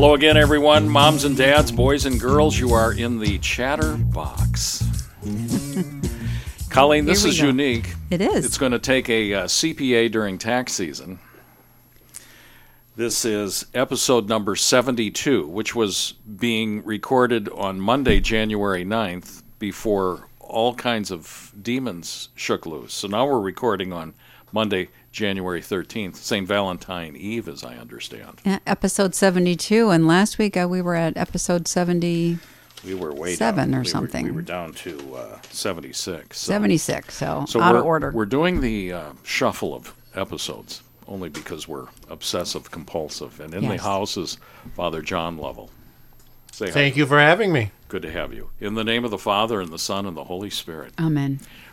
Hello again, everyone. Moms and dads, boys and girls, you are in the chatter box. Colleen, this is go. unique. It is. It's going to take a uh, CPA during tax season. This is episode number 72, which was being recorded on Monday, January 9th, before all kinds of demons shook loose. So now we're recording on Monday, January 13th, St. Valentine Eve, as I understand. Yeah, episode 72 and last week uh, we were at episode 70 We were way Seven down. or We were- something. we were down to uh, 76. So, 76 so, so out we're, of order We're doing the uh, shuffle of episodes only because we're obsessive compulsive. And in the house is Father John Lovell. Say hi. Thank you for having me. Good to have you. In the name of the Father and the Son and the Holy Spirit. amen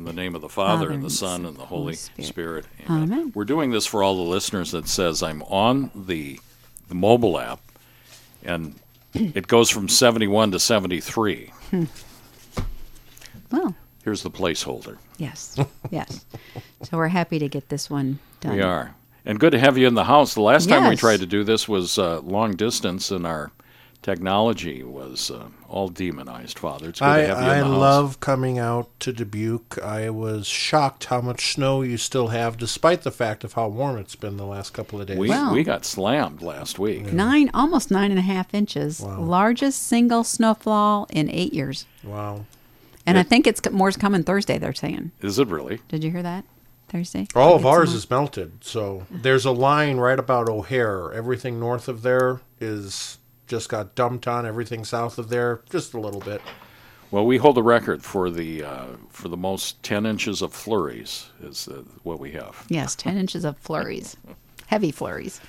In the name of the Father, Father, and the Son, and the Holy Holy Spirit. Spirit. Amen. We're doing this for all the listeners that says I'm on the, the mobile app, and it goes from 71 to 73. well Here's the placeholder. yes yes so we're happy to get this one done We are. And good to have you in the house. The last time we tried to do this was uh, long distance, and our technology was uh, all demonized, Father. It's good I, to have you I in the house. love coming out to Dubuque. I was shocked how much snow you still have, despite the fact of how warm it's been the last couple of days. We, Wow. we got slammed last week. nine almost nine and a half inches largest single snowfall in eight years wow. and i think it's more's coming thursday they're saying Is it really? did you hear that thursday All of ours is melted. So there's a line right about O'Hare. Everything north of there is just got dumped on. Everything south of there, just a little bit. Well, we hold the record for the uh, for the most ten inches of flurries is uh, what we have. yes 10 inches of flurries heavy flurries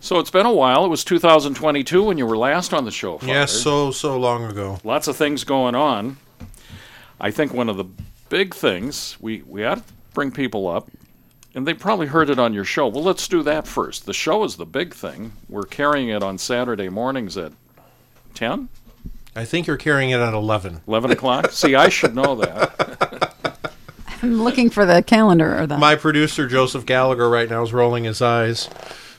So it's been a while. It was 2022 when you were last on the show. Father. Yes, so so long ago. lots of things going on. I think one of the big things we we ought to bring people up, and they probably heard it on your show. Well, let's do that first. The show is the big thing. We're carrying it on Saturday mornings at 10, I think you're carrying it at 11. 11 o'clock. See, I should know that. i'm looking for the calendar or the My producer Joseph Gallagher right now is rolling his eyes.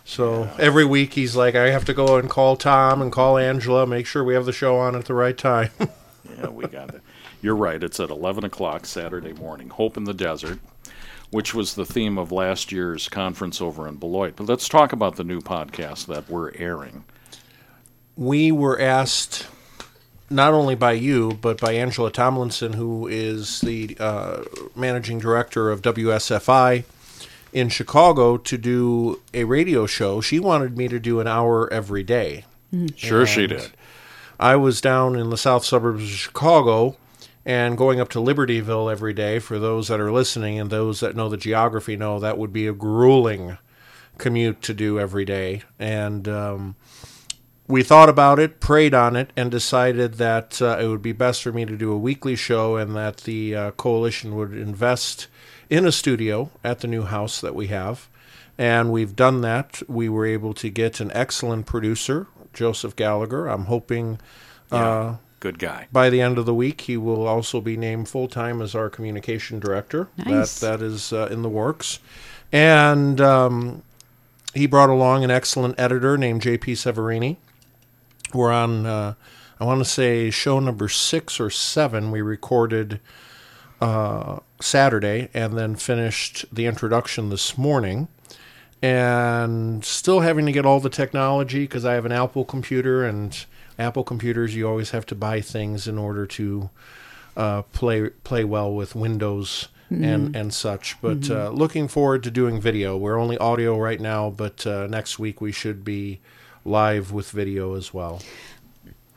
So every week he's like, I have to go and call Tom and call Angela, make sure we have the show on at the right time. Yeah, we got it. You're right. It's at 11 o'clock Saturday morning. Hope in the Desert, which was the theme of last year's conference over in Beloit. But let's talk about the new podcast that we're airing. we were asked not only by you but by Angela Tomlinson, who is the uh, managing director of WSFI in Chicago, to do a radio show. She wanted me to do an hour every day. Sure, she did. I was down in the south suburbs of Chicago and going up to Libertyville every day. For those that are listening and those that know the geography know that would be a grueling commute to do every day. And um, we thought about it, prayed on it, and decided that uh, it would be best for me to do a weekly show and that the uh, coalition would invest in a studio at the new house that we have. And we've done that. We were able to get an excellent producer, Joseph Gallagher. I'm hoping uh, Good guy. by the end of the week he will also be named full time as our communication director. Nice. That that is uh, in the works, and um, he brought along an excellent editor named J.P. Severini. We're on, uh, I want to say, show number six or seven. We recorded uh, Saturday and then finished the introduction this morning. And still having to get all the technology because I have an Apple computer, and Apple computers, you always have to buy things in order to uh, play play well with Windows and and such. But uh, looking forward to doing video. We're only audio right now, but uh, next week we should be live with video as well.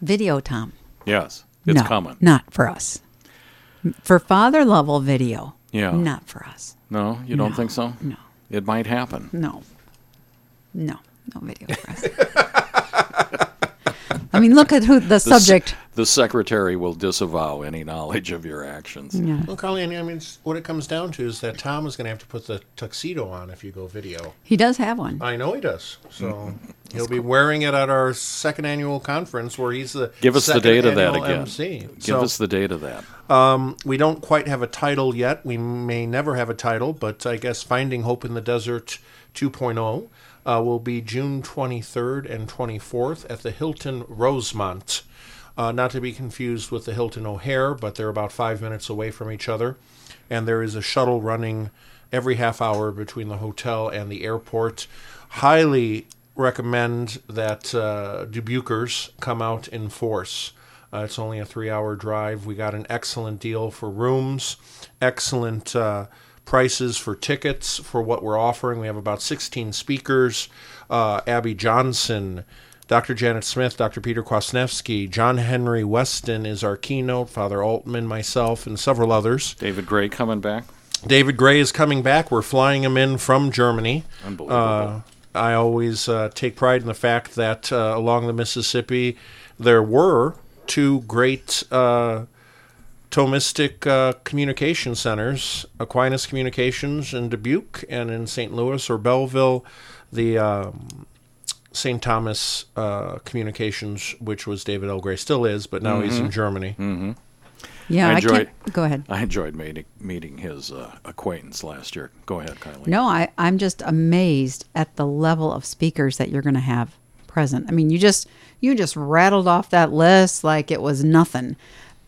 video tom Yes, it's no, coming. not for us for father Lovell video Yeah. not for us No, you don't No, think so? no It might happen. No. No. No video for us. I mean, look at who the, subject. the secretary will disavow any knowledge of your actions. Yeah. Well, Colleen, I mean, what it comes down to is that Tom is going to have to put the tuxedo on if you go video. He does have one. I know he does. So mm-hmm. he'll be wearing it at our second annual conference where he's the Give us the second date of that again. MC. Give So, us the date of that. Um, we don't quite have a title yet. We may never have a title, but I guess Finding Hope in the Desert 2.0 uh, will be June 23rd and 24th at the Hilton Rosemont. Uh, not to be confused with the Hilton O'Hare, but they're about five minutes away from each other. And there is a shuttle running every half hour between the hotel and the airport. Highly recommend that uh, come out in force. Uh, it's only a three hour drive. We got an excellent deal for rooms, excellent uh, prices for tickets for what we're offering. We have about 16 speakers. Uh, Abby Johnson, Dr. Janet Smith, Dr. Peter Kwasniewski, John Henry Westen is our keynote, Father Altman, myself, and several others. David Gray coming back. David Gray is coming back. We're flying him in from Germany. Unbelievable. Uh, I always uh, take pride in the fact that uh, along the Mississippi there were two great uh, Thomistic uh, communication centers Aquinas Communications in Dubuque and in St. Louis or Belleville, the um, St. Thomas uh, Communications, which was David L. Gray, still is, but now he's in Germany. Yeah, I I, enjoyed- can't. Go ahead. I enjoyed meeting, meeting his uh, acquaintance last year. Go ahead, Kylie. No, I, I'm just amazed at the level of speakers that you're going to have present. I mean, you just you just rattled off that list like it was nothing,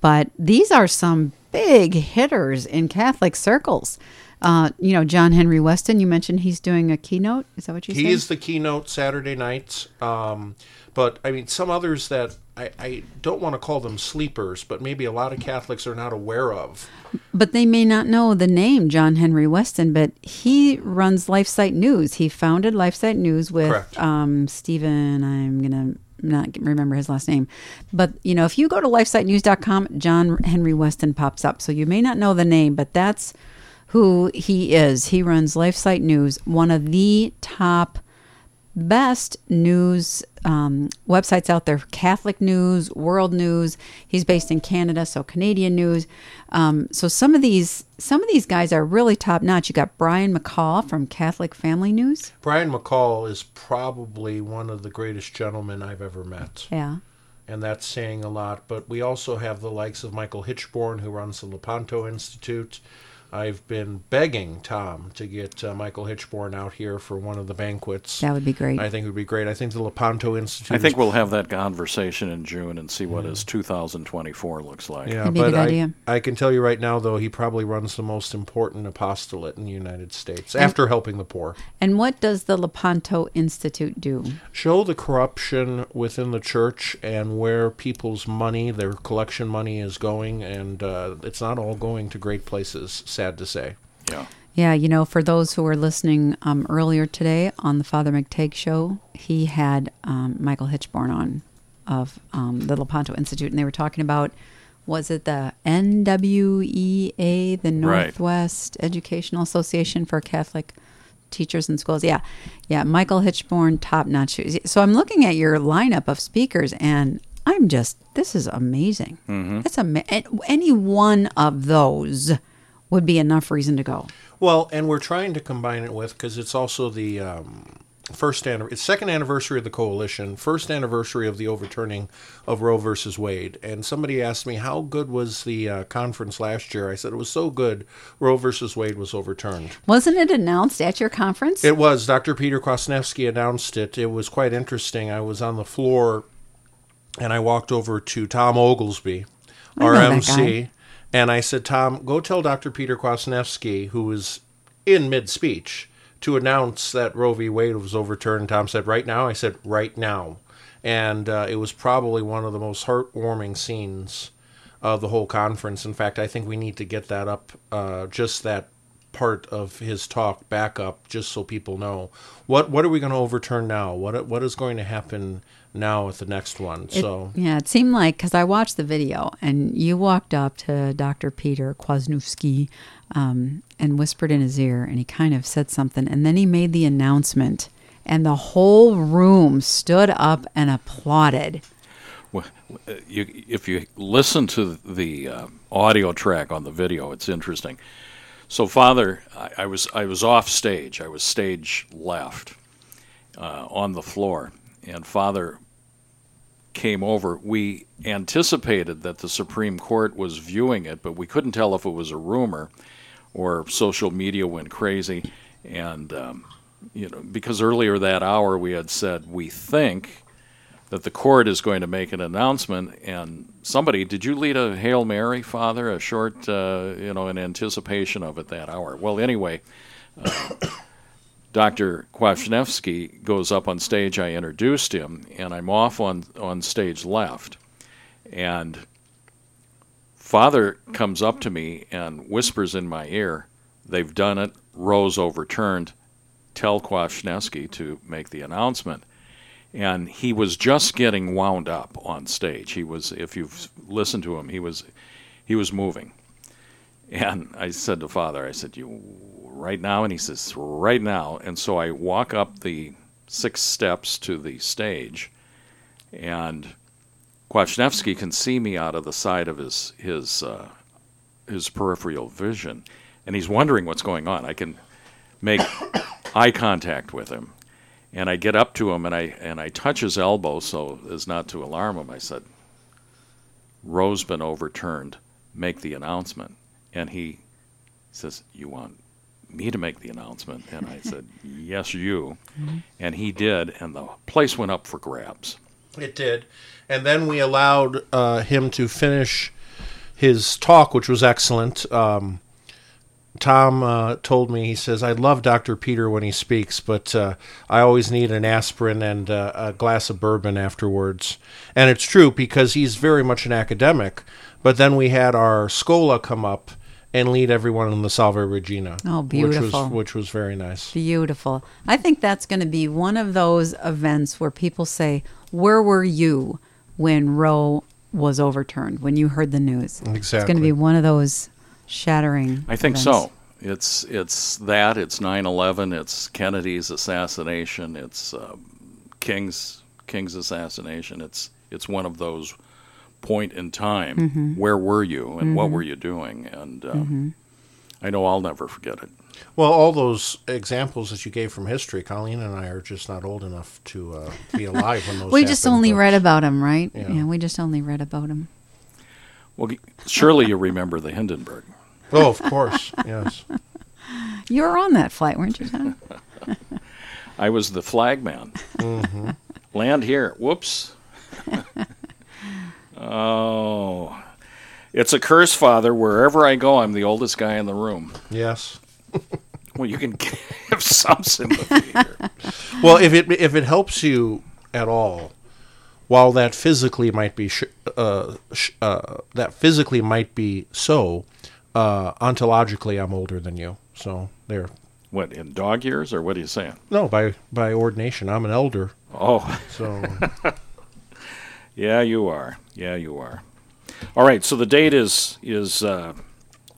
but these are some big hitters in Catholic circles. Uh, you know, John Henry Westen. You mentioned he's doing a keynote. Is that what you said? He is the keynote Saturday nights. Um, but I mean, some others that I, I don't want to call them sleepers, but maybe a lot of Catholics are not aware of. But they may not know the name John Henry Westen, but he runs LifeSite News. He founded LifeSite News with um, Stephen, I'm going to not remember his last name. But, you know, if you go to lifesitenews.com, John Henry Westen pops up. So you may not know the name, but that's who he is. He runs LifeSite News, one of the top best news um, websites out there catholic news world news he's based in canada so canadian news um, so some of these some of these guys are really top notch you got brian mccall from catholic family news Brian McCall is probably one of the greatest gentlemen I've ever met. yeah and that's saying a lot. But we also have the likes of Michael Hichborn, who runs the Lepanto Institute. I've been begging Tom to get uh, Michael Hichborn out here for one of the banquets. that would be great I think it would be great. I think the Lepanto Institute. I think is- we'll have that conversation in June and see what his 2024 looks like. Yeah, That'd be a but good I, idea. I can tell you right now, though, he probably runs the most important apostolate in the United States after helping the poor. and what does the lepanto institute do Show the corruption within the church and where people's money, their collection money, is going, and uh, it's not all going to great places. Sad to say. Yeah. Yeah, you know, for those who were listening um, earlier today on the Father McTagg show, he had um, Michael Hichborn on of um, the Lepanto Institute, and they were talking about was it the NWEA, the Northwest Educational Association for Catholic Teachers and Schools? Yeah, yeah, Michael Hichborn, top notch. So I'm looking at your lineup of speakers, and I'm just this is amazing. That's ama- Any one of those would be enough reason to go. Well, and we're trying to combine it with because it's also the um, first anniversary, it's second anniversary of the coalition, first anniversary of the overturning of Roe versus Wade. And somebody asked me how good was the uh, conference last year. I said it was so good. Roe versus Wade was overturned. Wasn't it announced at your conference? It was. Dr. Peter Kwasniewski announced it. It was quite interesting. I was on the floor and I walked over to Tom Oglesby, our MC. And I said, Tom, go tell Dr. Peter Kwasniewski, who was in mid speech, to announce that Roe v. Wade was overturned. Tom said, right now? I said, right now. And uh, it was probably one of the most heartwarming scenes of the whole conference. In fact, I think we need to get that up, uh, just that part of his talk back up, just so people know what what are we going to overturn now? What what is going to happen now with the next one? It- so yeah, it seemed like because I watched the video and you walked up to Dr. Peter Kwasniewski um, and whispered in his ear, and he kind of said something, and then he made the announcement, and the whole room stood up and applauded. Well, uh, you, if you listen to the uh, audio track on the video, it's interesting. So, Father, I, I, was I was off stage. I was stage left uh, on the floor, and Father came over. We anticipated that the Supreme Court was viewing it, but we couldn't tell if it was a rumor or social media went crazy. And um, you know, because earlier that hour we had said we think that the court is going to make an announcement. And somebody, did you lead a Hail Mary, Father, a short, uh, you know, in anticipation of it that hour? Well, anyway, uh, Dr. Kwasniewski goes up on stage. I introduced him, and I'm off on, on stage left. And Father comes up to me and whispers in my ear, They've done it. Roe's overturned. Tell Kwasniewski to make the announcement and he was just getting wound up on stage. He was, if you've listened to him, he was, he was moving. And I said to Father, I said, "You right now?" And he says, "Right now." And so I walk up the six steps to the stage, and Kwasniewski can see me out of the side of his his uh, his peripheral vision, and he's wondering what's going on. I can make eye contact with him, and I get up to him and I and I touch his elbow so as not to alarm him. I said, "Roe's been overturned. Make the announcement." And he says, "You want me to make the announcement?" And I said, "Yes, you." Mm-hmm. And he did, and the place went up for grabs. It did, and then we allowed uh, him to finish his talk, which was excellent. Um, Tom uh, told me, he says, I love Dr. Peter when he speaks, but uh, I always need an aspirin and uh, a glass of bourbon afterwards. And it's true because he's very much an academic. But then we had our Schola come up and lead everyone in the Salve Regina. Oh, beautiful. Which was, which was very nice. Beautiful. I think that's going to be one of those events where people say, Where were you when Roe was overturned, when you heard the news? Exactly. It's going to be one of those shattering. I think events. so. It's it's that. It's 9/11. It's Kennedy's assassination. It's uh, King's King's assassination. It's it's one of those point in time. Mm-hmm. Where were you and mm-hmm. what were you doing? And uh, mm-hmm. I know I'll never forget it. Well, all those examples that you gave from history, Colleen and I are just not old enough to uh, be alive when those. we happened, just only but, read about them, right? Yeah. yeah, we just only read about them. Well, surely you remember the Hindenburg. Oh, of course, yes. You were on that flight, weren't you, Tom? I was the flagman. Mm-hmm. Land here. Whoops. Oh. It's a curse, Father. Wherever I go, I'm the oldest guy in the room. Yes. well, you can give some sympathy here. Well, if it if it helps you at all, while that physically might be sh- uh, sh- uh, that physically might be so, uh, ontologically, I'm older than you. So there. What in dog years, or what are you saying? No, by by ordination, I'm an elder. Oh, so. Yeah, you are. Yeah, you are. All right. So the date is is uh,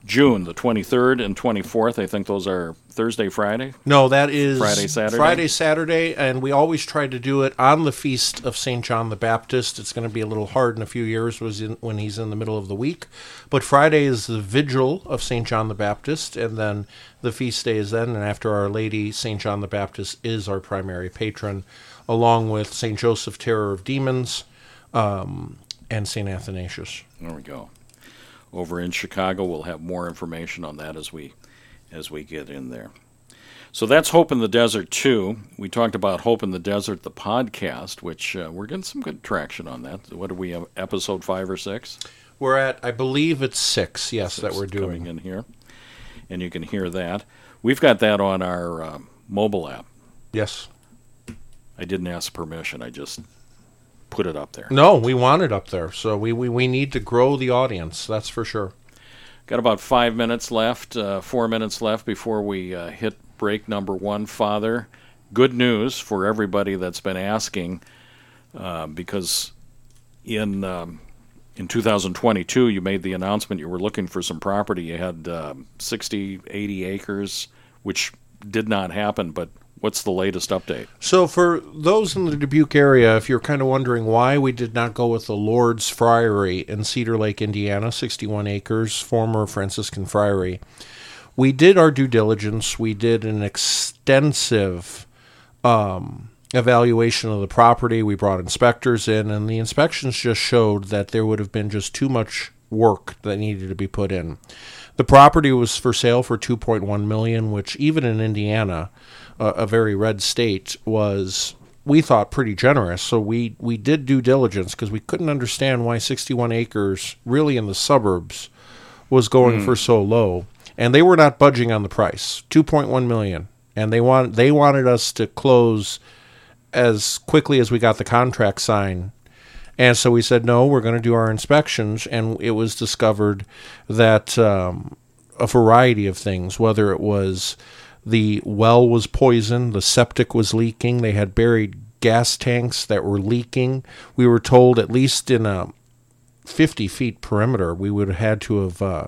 June the 23rd and 24th. I think those are Thursday, Friday. No, that is Friday, Saturday. Friday, Saturday, and we always try to do it on the feast of Saint John the Baptist. It's going to be a little hard in a few years was in, when he's in the middle of the week, but Friday is the vigil of Saint John the Baptist, and then the feast day is then. And after Our Lady, Saint John the Baptist is our primary patron, along with Saint Joseph, Terror of Demons, um, and Saint Athanasius. There we go. Over in Chicago, we'll have more information on that as we as we get in there. So that's Hope in the Desert too. We talked about Hope in the Desert, the podcast, which uh, we're getting some good traction on that. What do we have? Episode five or six? We're at, I believe it's six. Yes, Six that we're doing. coming in here, and you can hear that. We've got that on our uh, mobile app. Yes. I didn't ask permission. I just put it up there. No, we want it up there, so we, we, we need to grow the audience. That's for sure. Got about five minutes left, uh, four minutes left before we uh, hit break number one. Father, good news for everybody that's been asking, uh, because in um, in 2022 you made the announcement you were looking for some property. You had um, 60, 80 acres, which did not happen, but what's the latest update? So, for those in the Dubuque area, if you're kind of wondering why we did not go with the Lourdes Friary in Cedar Lake, Indiana, 61 acres, former Franciscan Friary, we did our due diligence. We did an extensive um, evaluation of the property. We brought inspectors in, and the inspections just showed that there would have been just too much work that needed to be put in. The property was for sale for 2.1 million, which even in Indiana, uh, a very red state, was we thought pretty generous. So we we did due diligence because we couldn't understand why 61 acres, really in the suburbs, was going mm. for so low, and they were not budging on the price, 2.1 million, and they want they wanted us to close as quickly as we got the contract signed and so we said, no, we're going to do our inspections. And it was discovered that um, a variety of things, whether it was the well was poisoned, the septic was leaking, they had buried gas tanks that were leaking. We were told, at least in a 50 feet perimeter, we would have had to have. Uh,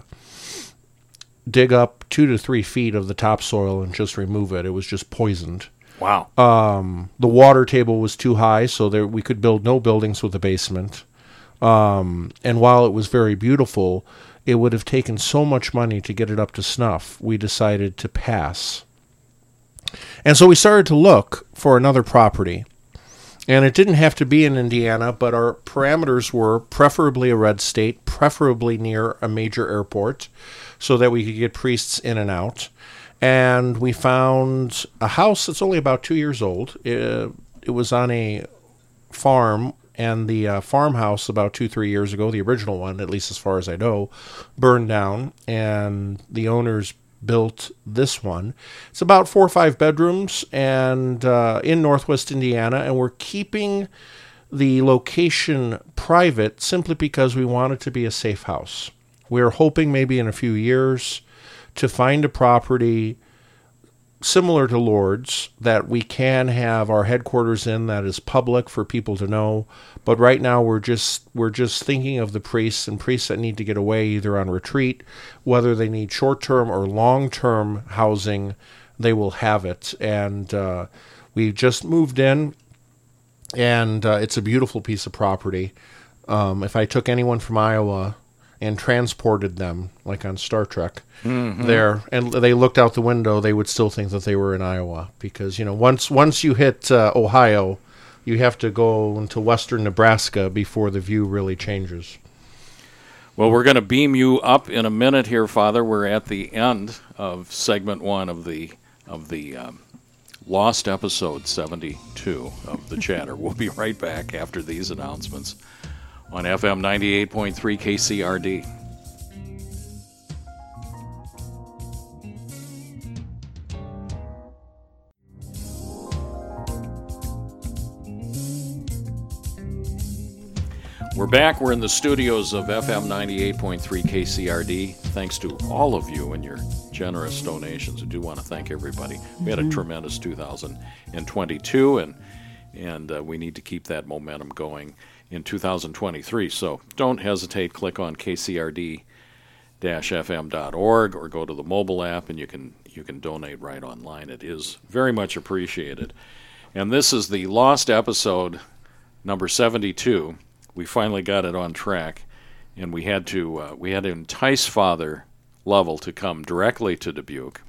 dig up two to three feet of the topsoil and just remove it. It was just poisoned. Wow. Um, the water table was too high, so there we could build no buildings with a basement. Um, and while it was very beautiful, it would have taken so much money to get it up to snuff. We decided to pass. And so we started to look for another property. And it didn't have to be in Indiana, but our parameters were preferably a red state, preferably near a major airport, so that we could get priests in and out and we found a house that's only about two years old. It, it was on a farm, and the uh, farmhouse about two, three years ago, the original one, at least as far as I know, burned down, and the owners built this one. It's about four or five bedrooms, and uh, in Northwest Indiana, and we're keeping the location private simply because we want it to be a safe house. We're hoping maybe in a few years to find a property similar to Lourdes that we can have our headquarters in that is public for people to know. But right now we're just we're just thinking of the priests and priests that need to get away either on retreat, whether they need short term or long term housing, they will have it. And uh, we just moved in, and uh, it's a beautiful piece of property. Um, if I took anyone from Iowa and transported them, like on Star Trek, mm-hmm. there, and they looked out the window, they would still think that they were in Iowa because you know once once you hit uh, Ohio, you have to go into western Nebraska before the view really changes. Well, we're going to beam you up in a minute here, Father. We're at the end of segment one of the of the um, lost episode seventy two of the chatter. We'll be right back after these announcements on FM 98.3 KCRD. We're back. We're in the studios of FM 98.3 KCRD. Thanks to all of you and your generous donations. I do want to thank everybody. We had a mm-hmm. tremendous 2022, and and uh, we need to keep that momentum going in 2023. So don't hesitate. Click on kcrd-fm.org or go to the mobile app, and you can you can donate right online. It is very much appreciated. And this is the lost episode number 72. We finally got it on track, and we had to uh, we had to entice Father Lovell to come directly to Dubuque,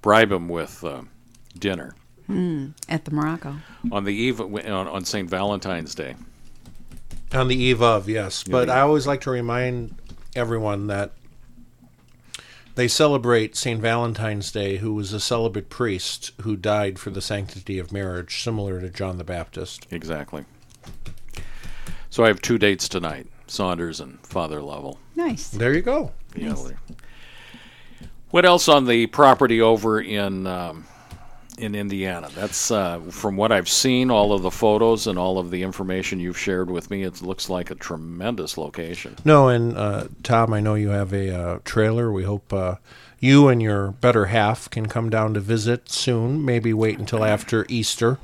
bribe him with uh, dinner. Mm, at the Morocco. On the eve on, on St. Valentine's Day. On the eve of, yes. But I always like to remind everyone that they celebrate St. Valentine's Day, who was a celibate priest who died for the sanctity of marriage, similar to John the Baptist. Exactly. So I have two dates tonight Saunders and Father Lovell. Nice. There you go. Yeah. Nice. What else on the property over in um, in Indiana. That's uh, from what I've seen, all of the photos and all of the information you've shared with me. It looks like a tremendous location. No, and uh, Tom, I know you have a uh, trailer. We hope uh, you and your better half can come down to visit soon. Maybe wait until after Easter,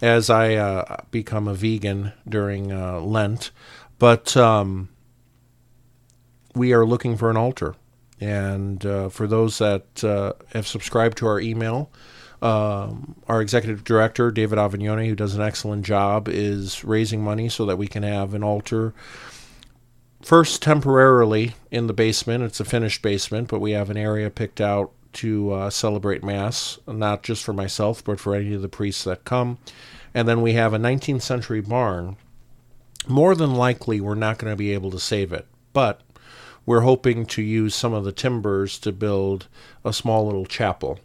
as I uh, become a vegan during uh, Lent. But um, we are looking for an altar. And for those that have subscribed to our email, Um, our executive director, David Avignone, who does an excellent job, is raising money so that we can have an altar. First, temporarily in the basement. It's a finished basement, but we have an area picked out to uh, celebrate Mass, not just for myself, but for any of the priests that come. And then we have a 19th century barn. More than likely, we're not going to be able to save it, but we're hoping to use some of the timbers to build a small little chapel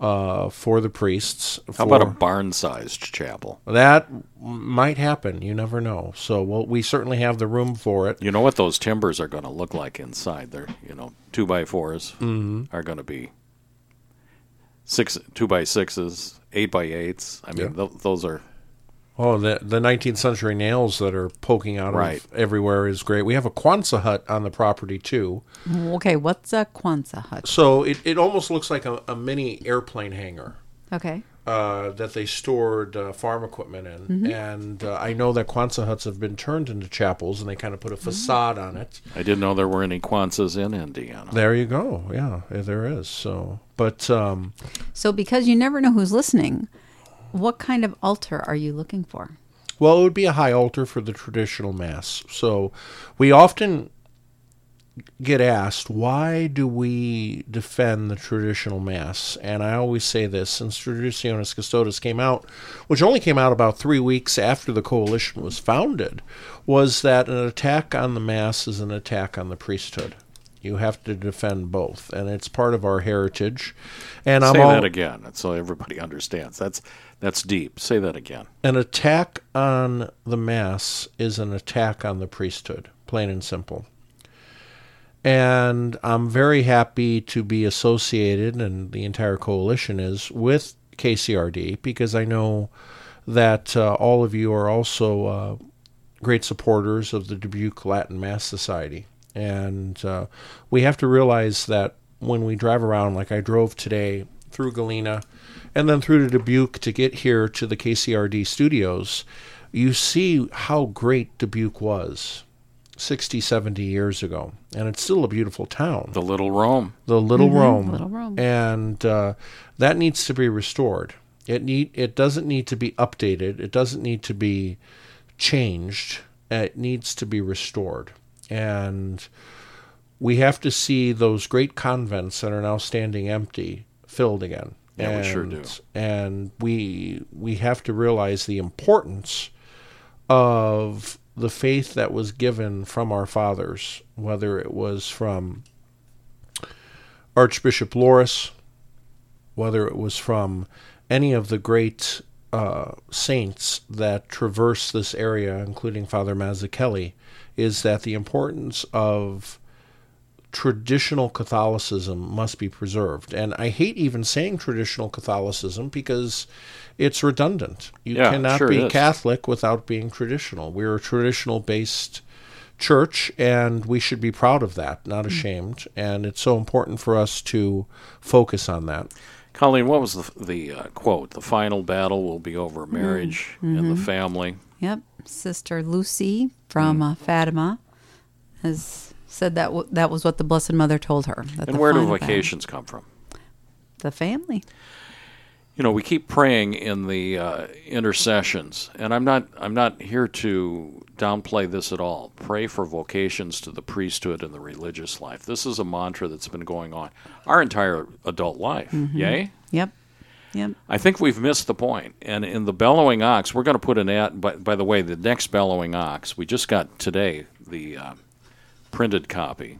uh, for the priests. How about a barn-sized chapel? That might happen. You never know. So we'll, we certainly have the room for it. You know what those timbers are going to look like inside? They're you know two by 4s mm-hmm. are going to be six two by sixes, eight by eights. I mean, th- those are Oh, the the 19th century nails that are poking out right. of everywhere is great. We have a Quonset hut on the property too. Okay, what's a Quonset hut? So it, it almost looks like a, a mini airplane hangar. Okay. Uh, that they stored uh, farm equipment in, mm-hmm. and uh, I know that Quonset huts have been turned into chapels, and they kind of put a mm-hmm. facade mm-hmm. on it. I didn't know there were any Quonsets in Indiana. There you go. Yeah, there is. So, but um, so because you never know who's listening, what kind of altar are you looking for? Well, it would be a high altar for the traditional mass. So we often get asked, why do we defend the traditional mass? And I always say this since Traditionis Custodes came out, which only came out about three weeks after the coalition was founded, was that an attack on the mass is an attack on the priesthood. You have to defend both, and it's part of our heritage. And Say I'm saying that again, so everybody understands. That's that's deep. Say that again. An attack on the mass is an attack on the priesthood, plain and simple. And I'm very happy to be associated, and the entire coalition is with KCRD because I know that uh, all of you are also uh, great supporters of the Dubuque Latin Mass Society. And uh, we have to realize that when we drive around, like I drove today through Galena and then through to Dubuque to get here to the KCRD studios, you see how great Dubuque was 60, 70 years ago. And it's still a beautiful town. The Little Rome. The Little mm-hmm. Rome. Little Rome. And uh, that needs to be restored. It need it doesn't need to be updated. It doesn't need to be changed. It needs to be restored and we have to see those great convents that are now standing empty filled again. Yeah, and, we sure do. And we we have to realize the importance of the faith that was given from our fathers, whether it was from Archbishop Loras, whether it was from any of the great uh, saints that traverse this area, including Father Mazzuchelli, is that the importance of traditional Catholicism must be preserved. And I hate even saying traditional Catholicism because it's redundant. You yeah, cannot sure be Catholic without being traditional. We're a traditional based church and we should be proud of that, not mm. ashamed. And it's so important for us to focus on that. Colleen, what was the, the uh, quote? The final battle will be over marriage mm-hmm. and the mm-hmm. family. Yep. Sister Lucy from mm. uh, Fatima has said that w- that was what the Blessed Mother told her. and where do vocations come from? The family. You know, we keep praying in the uh, intercessions, and I'm not I'm not here to downplay this at all. Pray for vocations to the priesthood and the religious life. This is a mantra that's been going on our entire adult life. Mm-hmm. Yay? Yep. Yep. I think we've missed the point. And in the bellowing ox, we're going to put an ad. By, by the way, the next bellowing ox, we just got today the uh, printed copy.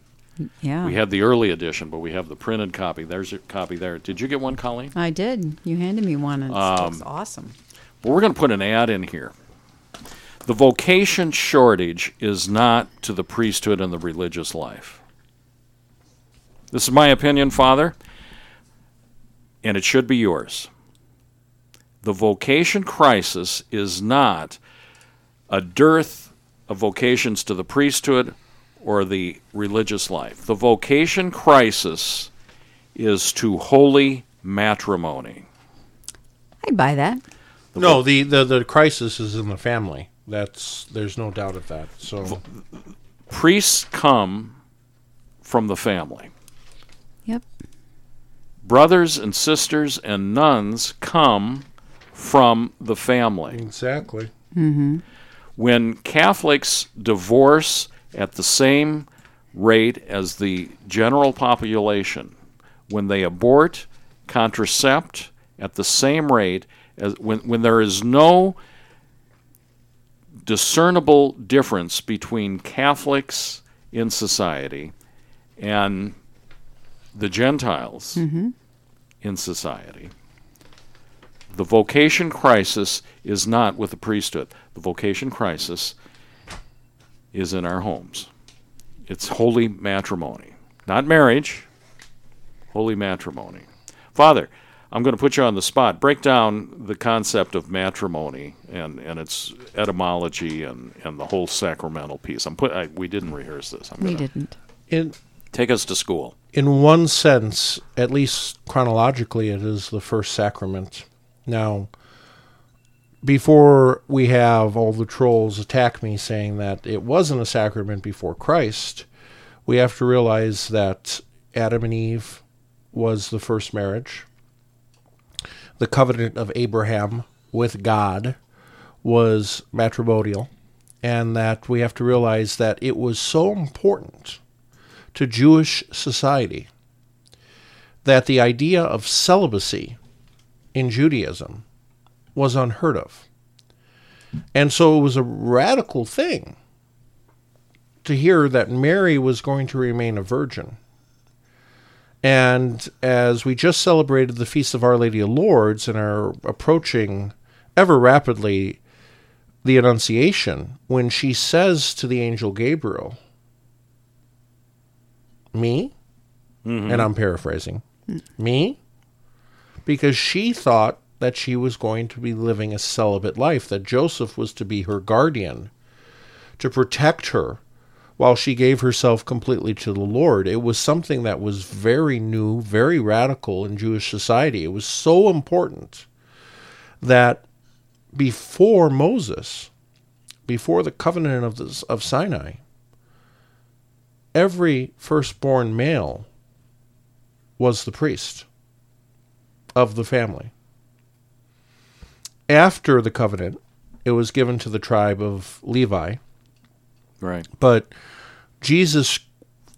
Yeah. We had the early edition, but we have the printed copy. There's a copy there. Did you get one, Colleen? I did. You handed me one, and um, it's awesome. Well, we're going to put an ad in here. The vocation shortage is not to the priesthood and the religious life. This is my opinion, Father and it should be yours. The vocation crisis is not a dearth of vocations to the priesthood or the religious life. The vocation crisis is to holy matrimony. I buy that. The no, vo- the, the the crisis is in the family. That's there's no doubt of that. So priests come from the family. Yep brothers and sisters and nuns come from the family. Exactly. Mm-hmm. When Catholics divorce at the same rate as the general population, when they abort, contracept at the same rate as when, when there is no discernible difference between Catholics in society and the Gentiles mm-hmm. in society. The vocation crisis is not with the priesthood. The vocation crisis is in our homes. It's holy matrimony, not marriage, holy matrimony. Father, I'm going to put you on the spot. Break down the concept of matrimony and, and its etymology and, and the whole sacramental piece. I'm put. I, we didn't rehearse this. I'm We didn't. In take us to school. in one sense, at least chronologically, it is the first sacrament. Now, before we have all the trolls attack me saying that it wasn't a sacrament before Christ, we have to realize that Adam and Eve was the first marriage. The covenant of Abraham with God was matrimonial, and that we have to realize that it was so important to Jewish society that the idea of celibacy in Judaism was unheard of. And so it was a radical thing to hear that Mary was going to remain a virgin. And as we just celebrated the Feast of Our Lady of Lourdes and are approaching ever rapidly the Annunciation, when she says to the angel Gabriel, Me? Mm-hmm. And I'm paraphrasing. Me? Because she thought that she was going to be living a celibate life, that Joseph was to be her guardian, to protect her while she gave herself completely to the Lord. It was something that was very new, very radical in Jewish society. It was so important that before Moses, before the covenant of, of Sinai, every firstborn male was the priest of the family. After the covenant, it was given to the tribe of Levi, Right. but Jesus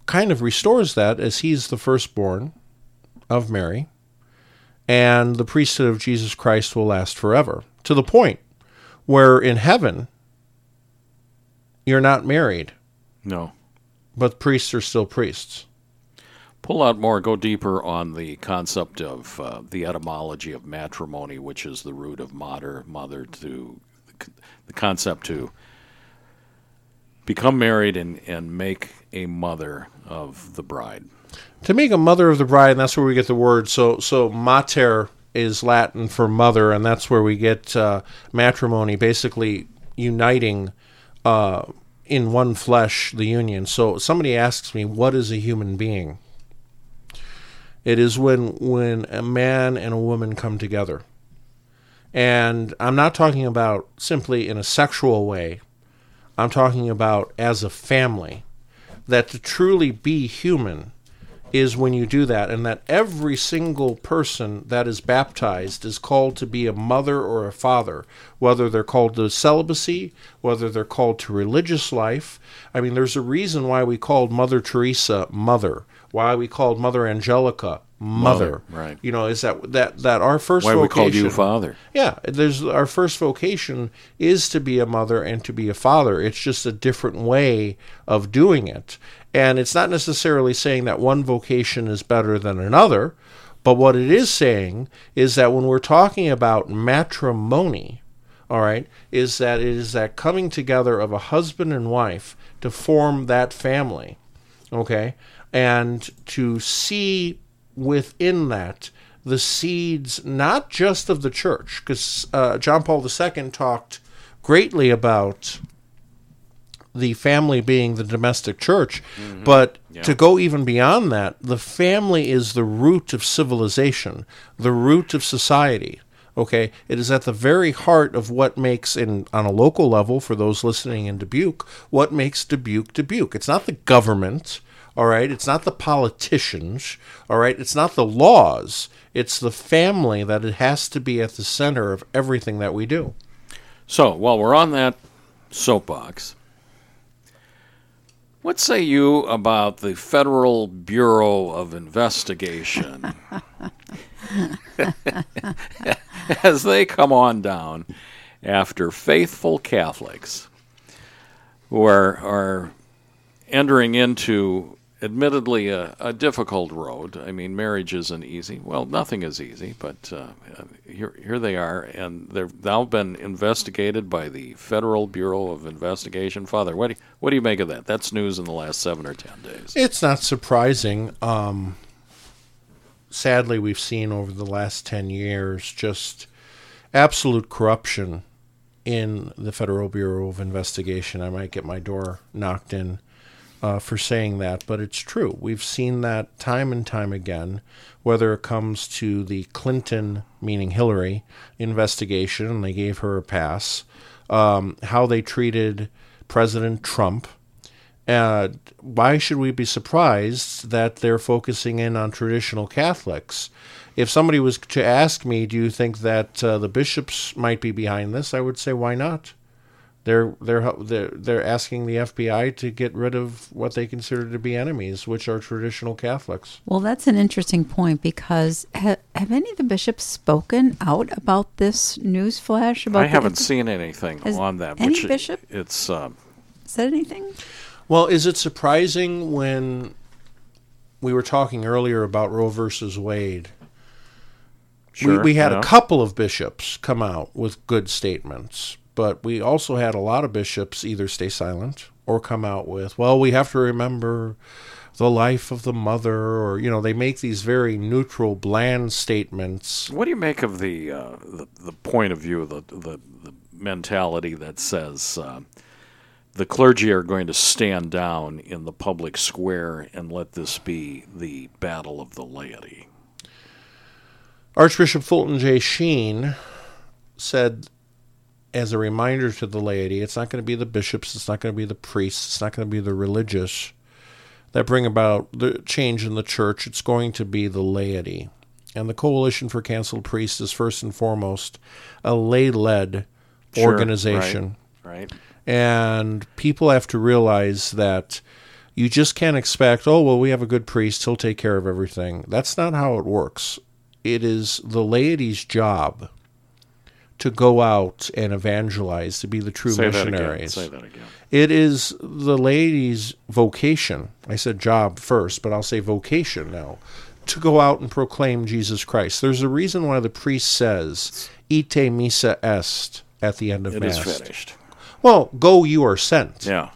kind of restores that as he's the firstborn of Mary, and the priesthood of Jesus Christ will last forever. To the point where in heaven, you're not married, No. but priests are still priests. Pull out more, go deeper on the concept of uh, the etymology of matrimony, which is the root of mater, mother, to the concept to become married and, and make a mother of the bride. To make a mother of the bride, and that's where we get the word. So, so mater is Latin for mother, and that's where we get uh, matrimony, basically uniting uh, in one flesh the union. So, somebody asks me, "What is a human being?" It is when when a man and a woman come together, and I'm not talking about simply in a sexual way. I'm talking about as a family. That to truly be human is when you do that, and that every single person that is baptized is called to be a mother or a father, whether they're called to celibacy, whether they're called to religious life. I mean, there's a reason why we called Mother Teresa mother, why we called Mother Angelica mother. Mother, right. You know, is that that that our first Why we called you father. yeah, there's our first vocation is to be a mother and to be a father. It's just a different way of doing it. And it's not necessarily saying that one vocation is better than another, but what it is saying is that when we're talking about matrimony, all right, is that it is that coming together of a husband and wife to form that family, okay, and to see within that the seeds not just of the church, because uh, John Paul II talked greatly about the family being the domestic church, but to go even beyond that, the family is the root of civilization, the root of society. Okay, it is at the very heart of what makes, in on a local level, for those listening in Dubuque, what makes Dubuque Dubuque. It's not the government, All right. It's not the politicians. All right. It's not the laws. It's the family that it has to be at the center of everything that we do. So while we're on that soapbox, what say you about the Federal Bureau of Investigation? As they come on down after faithful Catholics who are, are entering into admittedly a, a, difficult road. I mean, marriage isn't easy. Well, nothing is easy, but uh, here, here they are, and they've now been investigated by the Federal Bureau of Investigation. Father, what do you, what do you make of that? That's news in the last seven or ten days. It's not surprising. Um, sadly, we've seen over the last ten years just absolute corruption in the Federal Bureau of Investigation. I might get my door knocked in uh, for saying that, but it's true. We've seen that time and time again, whether it comes to the Clinton, meaning Hillary, investigation, and they gave her a pass, um, how they treated President Trump. Why should we be surprised that they're focusing in on traditional Catholics? If somebody was to ask me, do you think that uh, the bishops might be behind this? I would say, why not? They're they're they're they're asking the FBI to get rid of what they consider to be enemies, which are traditional Catholics. Well, that's an interesting point because ha- have any of the bishops spoken out about this news flash? About I haven't seen anything on that. Any which bishop? It's um, said anything. Well, is it surprising when we were talking earlier about Roe versus Wade? Sure, we, we had a couple of bishops come out with good statements but we also had a lot of bishops either stay silent or come out with, well, we have to remember the life of the mother, or you know, they make these very neutral, bland statements. What do you make of the uh, the, the, point of view, the the, the mentality that says uh, the clergy are going to stand down in the public square and let this be the battle of the laity? Archbishop Fulton J. Sheen said as a reminder to the laity, it's not going to be the bishops, it's not going to be the priests, it's not going to be the religious that bring about the change in the church. It's going to be the laity. And the Coalition for Canceled Priests is first and foremost a lay led sure, organization. Right, right. And people have to realize that you just can't expect, oh, well, we have a good priest, he'll take care of everything. That's not how it works. It is the laity's job to go out and evangelize, to be the true Say missionaries. That again. Say that again. It is the lady's vocation. I said job first, but I'll say vocation now. To go out and proclaim Jesus Christ. There's a reason why the priest says, Ite missa est at the end of it Mass. It is finished. Well, go you are sent. Yeah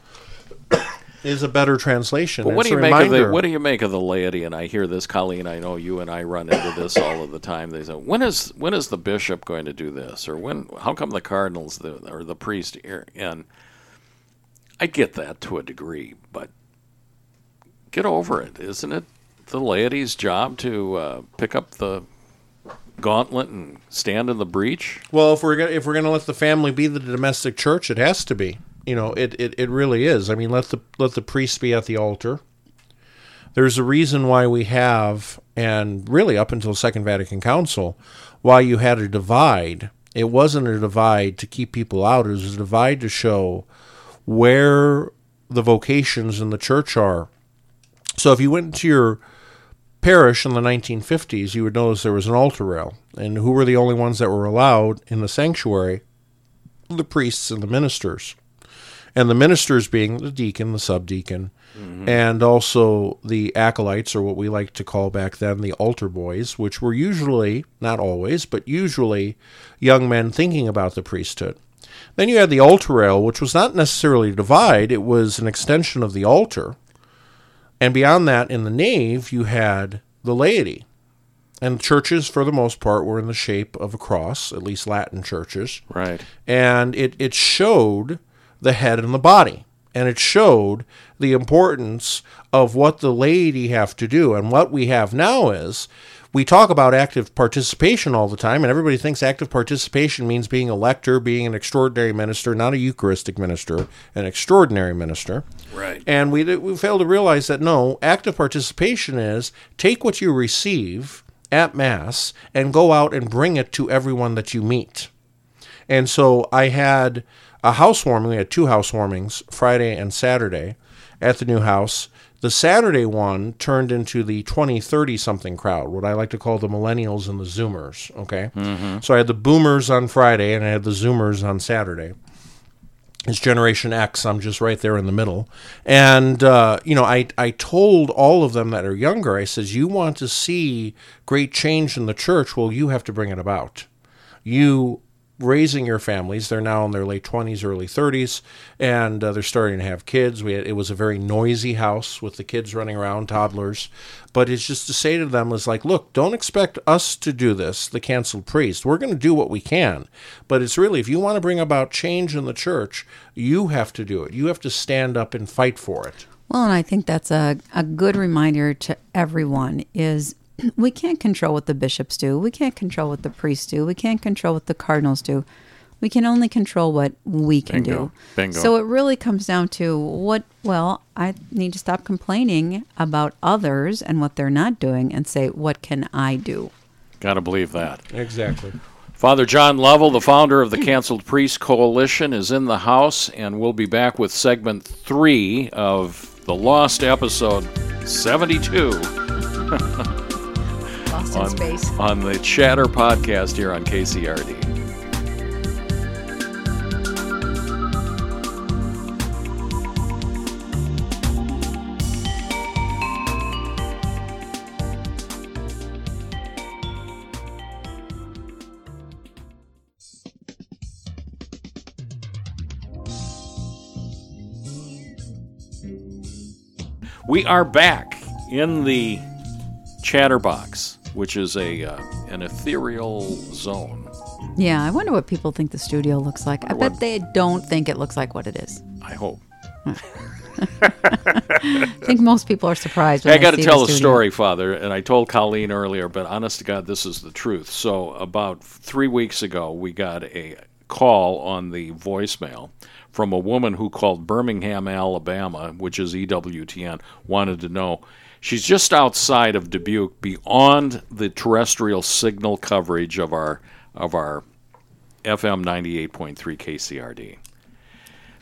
is a better translation. But what do you make of the what do you make of the laity? And I hear this, Colleen. I know you and I run into this all of the time. They say, when is when is the bishop going to do this, or when? How come the cardinals the, or the priest? And I get that to a degree, but get over it, isn't it? The laity's job to uh, pick up the gauntlet and stand in the breach. Well, if we're gonna, if we're going to let the family be the domestic church, it has to be you know, it, it, it really is. I mean, let the let the priest be at the altar. There's a reason why we have, and really up until Second Vatican Council, why you had a divide. It wasn't a divide to keep people out. It was a divide to show where the vocations in the church are. So if you went to your parish in the 1950s, you would notice there was an altar rail. And who were the only ones that were allowed in the sanctuary? The priests and the ministers and the ministers being the deacon, the subdeacon, mm-hmm. and also the acolytes, or what we like to call back then the altar boys, which were usually, not always, but usually young men thinking about the priesthood. Then you had the altar rail, which was not necessarily a divide, it was an extension of the altar. And beyond that, in the nave, you had the laity. And churches, for the most part, were in the shape of a cross, at least Latin churches. Right. And it, it showed the head and the body. And it showed the importance of what the laity have to do. And what we have now is we talk about active participation all the time, and everybody thinks active participation means being a lector, being an extraordinary minister, not a Eucharistic minister, an extraordinary minister. Right. And we, we fail to realize that no, active participation is take what you receive at Mass and go out and bring it to everyone that you meet. And so I had a housewarming. We had two housewarmings, Friday and Saturday, at the new house. The Saturday one turned into the 20, 30 something crowd, what I like to call the millennials and the Zoomers. Okay. Mm-hmm. So I had the boomers on Friday and I had the Zoomers on Saturday. It's Generation X. I'm just right there in the middle. And, uh, you know, I, I told all of them that are younger, I says, you want to see great change in the church? Well, you have to bring it about. You raising your families. They're now in their late 20s, early 30s, and uh, they're starting to have kids. We had, it was a very noisy house with the kids running around, toddlers. But it's just to say to them is like, look, don't expect us to do this, the canceled priest. We're going to do what we can. But it's really, if you want to bring about change in the church, you have to do it. You have to stand up and fight for it. Well, and I think that's a, a good reminder to everyone is we can't control what the bishops do. We can't control what the priests do. We can't control what the cardinals do. We can only control what we can Bingo. do. Bingo. So it really comes down to what, well, I need to stop complaining about others and what they're not doing and say, what can I do? Got to believe that. Exactly. Father John Lovell, the founder of the Canceled Priest Coalition, is in the house, and we'll be back with segment three of the lost episode 72 Lost in on, space. on the Chatter podcast here on KCRD. We are back in the Chatterbox, which is a uh, an ethereal zone. Yeah, I wonder what people think the studio looks like. I what- bet they don't think it looks like what it is. I hope. I think most people are surprised. When Hey, I got to tell a story, Father, and I told Colleen earlier, but honest to God, this is the truth. So, about three weeks ago, we got a call on the voicemail from a woman who called Birmingham, Alabama, which is EWTN, wanted to know. She's just outside of Dubuque, beyond the terrestrial signal coverage of our of our FM 98.3 KCRD.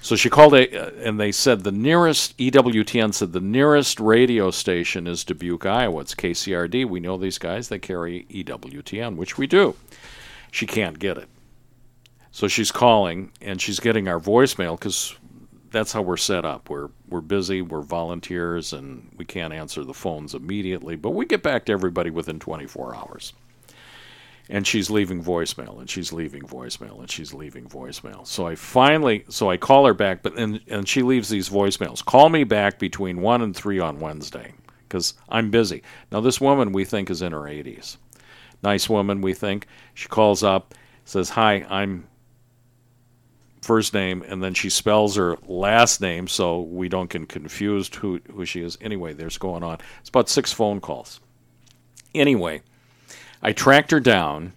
So she called a, and they said the nearest EWTN said the nearest radio station is Dubuque, Iowa. It's KCRD. We know these guys; they carry EWTN, which we do. She can't get it, so she's calling and she's getting our voicemail because that's how we're set up. We're we're busy, we're volunteers, and we can't answer the phones immediately, but we get back to everybody within 24 hours. And she's leaving voicemail and she's leaving voicemail and she's leaving voicemail. So i finally so i call her back but and, and she leaves these voicemails. Call me back between 1 and 3 on wednesday because i'm busy. Now this woman we think is in her 80s nice woman we think. She calls up says hi i'm first name and then she spells her last name so we don't get confused who, who she is anyway there's going on it's about six phone calls anyway I tracked her down,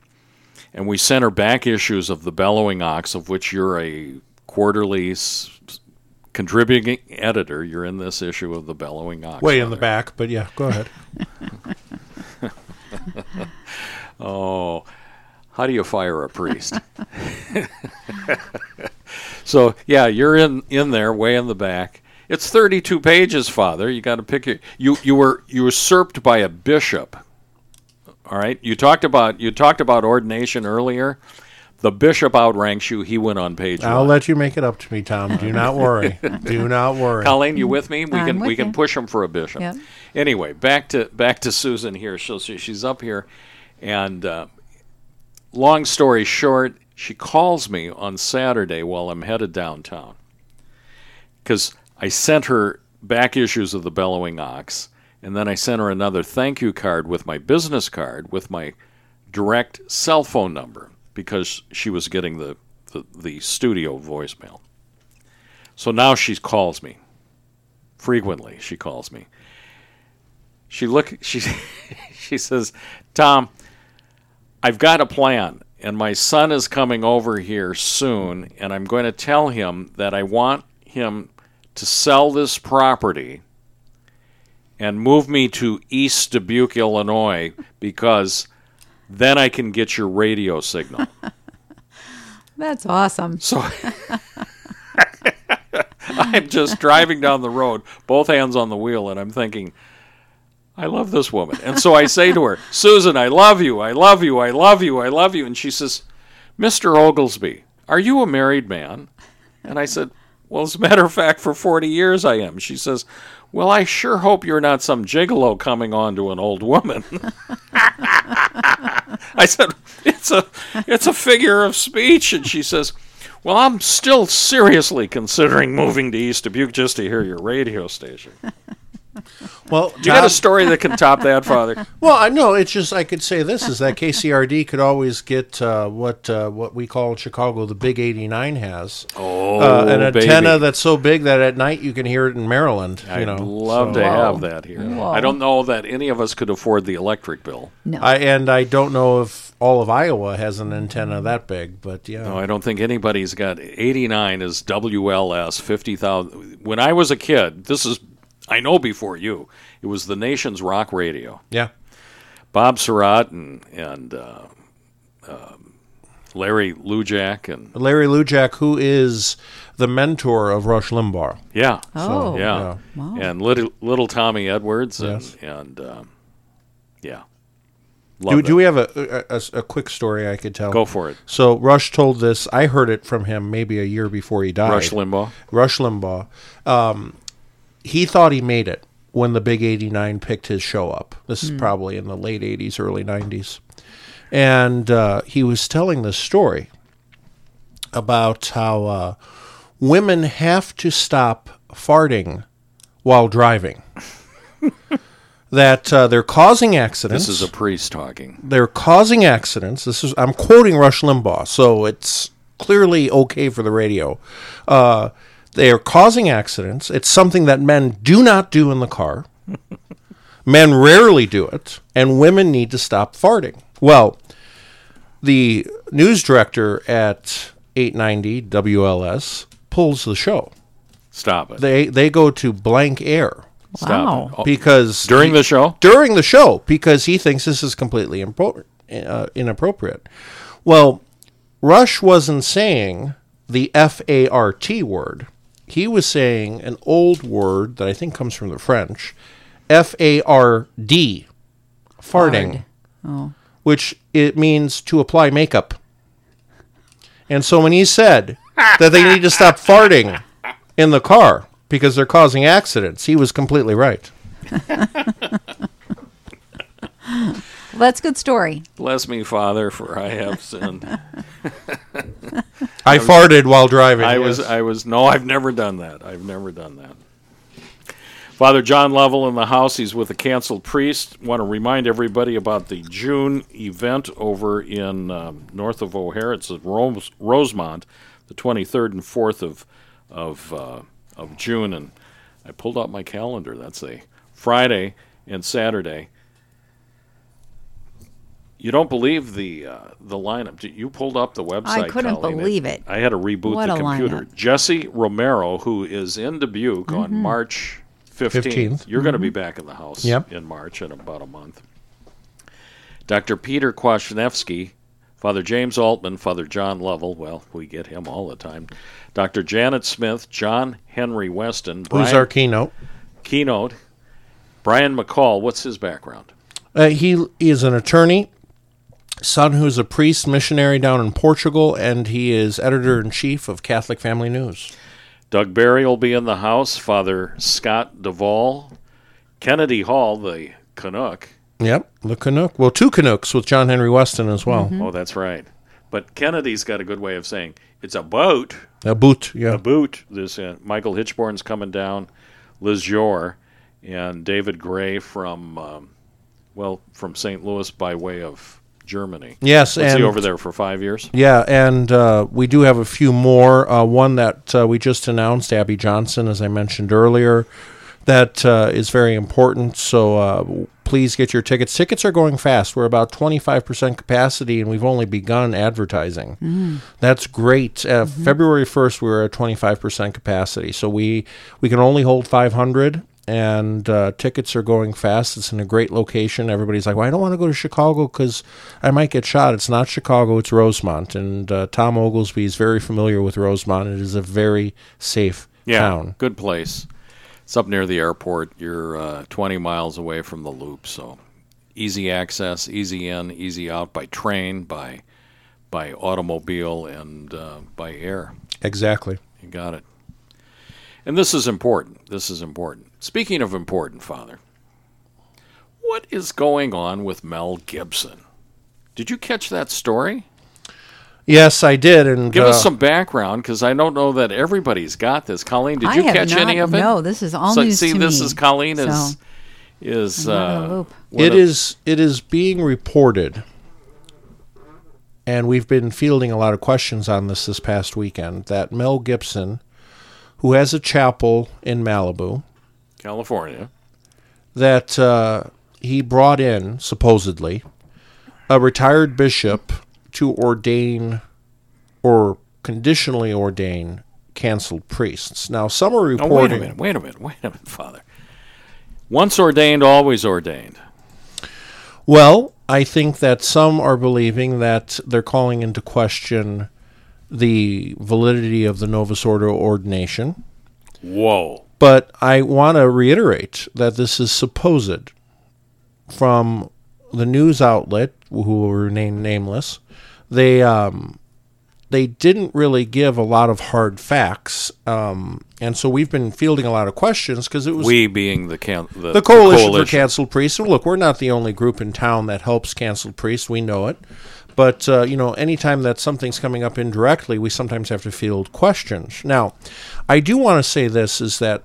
and we sent her back issues of the Bellowing Ox, of which you're a quarterly s- contributing editor. You're in this issue of the Bellowing Ox. Way in the back, but yeah, go ahead. Oh, how do you fire a priest? so yeah, you're in in there, way in the back. It's 32 pages, Father. You got to pick your. You you were usurped by a bishop. All right. You talked about you talked about ordination earlier. The bishop outranks you. He went on page I'll one. let you make it up to me, Tom. Do not worry. Do not worry. Colleen, you with me? We I'm can we with can push him for a bishop. Yep. Anyway, back to back to Susan here. So she, she's up here, and uh, long story short, she calls me on Saturday while I'm headed downtown because I sent her back issues of the Bellowing Ox, and then I sent her another thank you card with my business card with my direct cell phone number because she was getting the, the, the studio voicemail. So now she calls me frequently. She calls me. she look she she says, "Tom, I've got a plan, and my son is coming over here soon, and I'm going to tell him that I want him to sell this property and move me to East Dubuque, Illinois, because then I can get your radio signal." That's awesome. So I'm just driving down the road, both hands on the wheel, and I'm thinking, I love this woman. And so I say to her, Susan, I love you, I love you, I love you, I love you. And she says, Mr. Oglesby, are you a married man? And I said, Well, as a matter of fact, for 40 years I am. She says, Well, I sure hope you're not some gigolo coming on to an old woman. I said, It's a it's a figure of speech. And she says, Well, I'm still seriously considering moving to East Dubuque just to hear your radio station. Well, You got a story that can top that, Father? Well, I know it's just I could say this is that KCRD could always get uh, what uh, what we call in Chicago the Big 89 has. Oh, uh, an antenna baby. that's so big that at night you can hear it in Maryland. I'd you know, love so- to have that here. Whoa. I don't know that any of us could afford the electric bill. No. I and I don't know if all of Iowa has an antenna that big, but yeah. No, I don't think anybody's got 89 is WLS 50,000. When I was a kid, this is, I know before you, it was the nation's rock radio. yeah. Bob Sirott and, and uh, um, Larry Lujack and, Larry Lujack, who is the mentor of Rush Limbaugh. yeah. oh. yeah. Wow. And little, little Tommy Edwards and, Yes. and um, yeah. Do, Love do it. we have a, a, a- a quick story I could tell? Go for it. So Rush told this. I heard it from him maybe a year before he died. Rush Limbaugh. Rush Limbaugh. Um, he thought he made it when the Big 89 picked his show up. This is probably in the late 80s, early 90s. And uh, he was telling this story about how uh, women have to stop farting while driving. that uh, they're causing accidents This is a priest talking. they're causing accidents. This is I'm quoting Rush Limbaugh, so it's clearly okay for the radio. Uh, they are causing accidents. It's something that men do not do in the car. men rarely do it, and women need to stop farting. Well, the news director at 890 WLS pulls the show. Stop it. They they go to blank air Stop Wow. it. Oh, because during the show? during the show because he thinks this is completely impro- uh, inappropriate. Well, Rush wasn't saying the F A R T word. He was saying an old word that I think comes from the French, F A R D, farting, Oh. which it means to apply makeup. And so when he said that they need to stop farting in the car because they're causing accidents, he was completely right. Well, that's a good story. Bless me, Father, for I have sinned. I farted while driving. I was. I was. No, I've never done that. I've never done that. Father John Lovell in the house. He's with the canceled priest. Want to remind everybody about the June event over in um, north of O'Hare. It's at Rose, Rosemont, the 23rd and 4th of of uh, of June. And I pulled out my calendar. That's a Friday and Saturday. You don't believe the uh, the lineup. You pulled up the website. I couldn't Colleen. believe it. I had to reboot What the computer. lineup. Jesse Romero, who is in Dubuque on Mm-hmm. March 15th. 15th. You're going to be back in the house Yep. in March in about a month. Dr. Peter Kwasniewski, Father James Altman, Father John Lovell. Well, we get him all the time. Dr. Janet Smith, John Henry Westen, Who's our keynote? keynote. Brian McCall. What's his background? Uh, he is an attorney, son who's a priest missionary down in Portugal, and he is editor in chief of Catholic Family News. Doug Barry will be in the house. Father Scott Duvall, Kennedy Hall, the Canuck. Yep, the Canuck. Well, two Canucks with John Henry Westen as well. Oh, that's right. But Kennedy's got a good way of saying it's a boat. A boot, yeah. A boot. This uh, Michael Hichborn's coming down, Liz Yore, and David Gray from um, well from St. Louis by way of Germany. Yes, Was and he over there for five years? Yeah, and uh, we do have a few more. Uh, one that uh, we just announced, Abby Johnson, as I mentioned earlier, that uh, is very important. So uh, please get your tickets. Tickets are going fast. We're about 25% capacity, and we've only begun advertising. Mm. That's great. Uh, mm-hmm. February 1st, we were at 25% capacity. So we, we can only hold 500 and uh, tickets are going fast. It's in a great location. Everybody's like, "Well, I don't want to go to Chicago because I might get shot." It's not Chicago; it's Rosemont, and uh, Tom Oglesby is very familiar with Rosemont. It is a very safe yeah, town. Good place. It's up near the airport. You're uh, 20 miles away from the loop, so easy access, easy in, easy out by train, by by automobile, and uh, by air. Exactly. You got it. And this is important. This is important. Speaking of important, Father, what is going on with Mel Gibson? Did you catch that story? Yes, I did. And give uh, us some background because I don't know that everybody's got this. Colleen, did you catch not, any of it? No, this is all so, news see, to this me, is Colleen so is is uh, it of, is it is being reported, and we've been fielding a lot of questions on this this past weekend. That Mel Gibson, who has a chapel in Malibu, California, that uh, he brought in supposedly a retired bishop to ordain or conditionally ordain canceled priests. Now, some are reporting. Oh, wait a minute, wait a minute, wait a minute, Father. Once ordained, always ordained. Well, I think that some are believing that they're calling into question the validity of the Novus Ordo ordination. Whoa. But I want to reiterate that this is supposed from the news outlet, who will remain nameless. They um, they didn't really give a lot of hard facts, um, and so we've been fielding a lot of questions because it was we being the can- the, the, coalition coalition for canceled priests. And look, we're not the only group in town that helps canceled priests. We know it, but uh, you know, anytime that something's coming up indirectly, we sometimes have to field questions. Now, I do want to say this: is that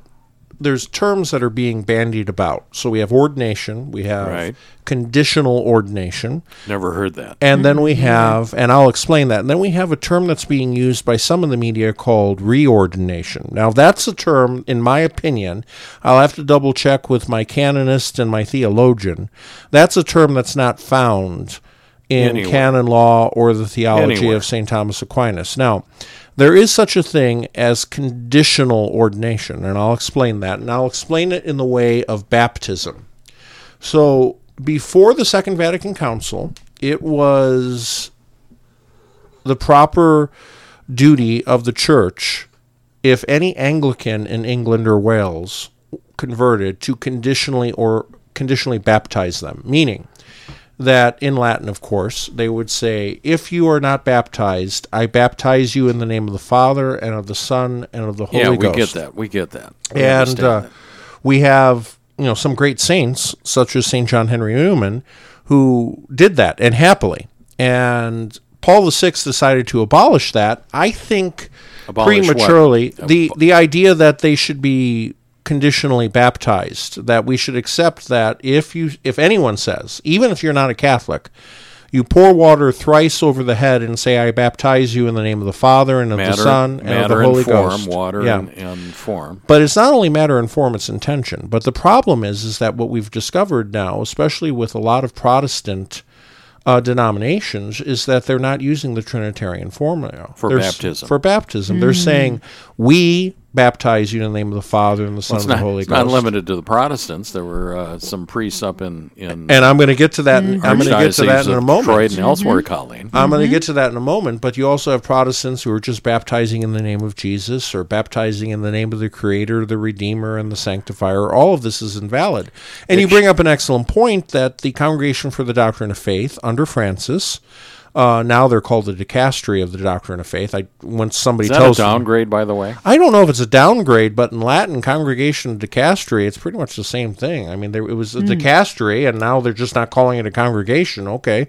there's terms that are being bandied about. So we have ordination, we have right. conditional ordination. Never heard that. And then we have, and I'll explain that. And then we have a term that's being used by some of the media called reordination. Now that's a term, in my opinion, I'll have to double check with my canonist and my theologian. That's a term that's not found in Anywhere. canon law or the theology of St. Thomas Aquinas. Now, there is such a thing as conditional ordination, and I'll explain that. And I'll explain it in the way of baptism. So, before the Second Vatican Council, it was the proper duty of the church, if any Anglican in England or Wales converted, to conditionally or conditionally baptize them, meaning that in Latin, of course, they would say, If you are not baptized, I baptize you in the name of the Father and of the Son and of the Holy yeah, Ghost. Yeah, we get that. We get that. We and uh, that. we have you know some great saints, such as St. John Henry Newman, who did that and happily. And Paul VI decided to abolish that. I think abolish prematurely. What? The the idea that they should be conditionally baptized that we should accept that if you if anyone says even if you're not a catholic you pour water thrice over the head and say i baptize you in the name of the father and of matter, the son and of the holy and form, ghost water yeah. and, and form but it's not only matter and form it's intention but the problem is is that what we've discovered now especially with a lot of protestant uh, denominations is that they're not using the Trinitarian formula for they're baptism. For baptism, mm. they're saying we baptize you in the name of the Father and the Son well, and not, the Holy it's Ghost. Not limited to the Protestants. There were uh, some priests up in, in and I'm going to get to that. Mm-hmm. I'm going to get to that in a moment. Detroit and mm-hmm. elsewhere, Colleen. I'm going to get to that in a moment. But you also have Protestants who are just baptizing in the name of Jesus or baptizing in the name of the Creator, the Redeemer, and the Sanctifier. All of this is invalid. And you bring up an excellent point that the Congregation for the Doctrine of Faith under Francis uh, now they're called the dicastery of the doctrine of faith. I when somebody Is that tells a downgrade, by the way. I don't know if it's a downgrade, but in Latin, congregation dicastery, it's pretty much the same thing. I mean, there, it was a mm. dicastery, and now they're just not calling it a congregation. Okay,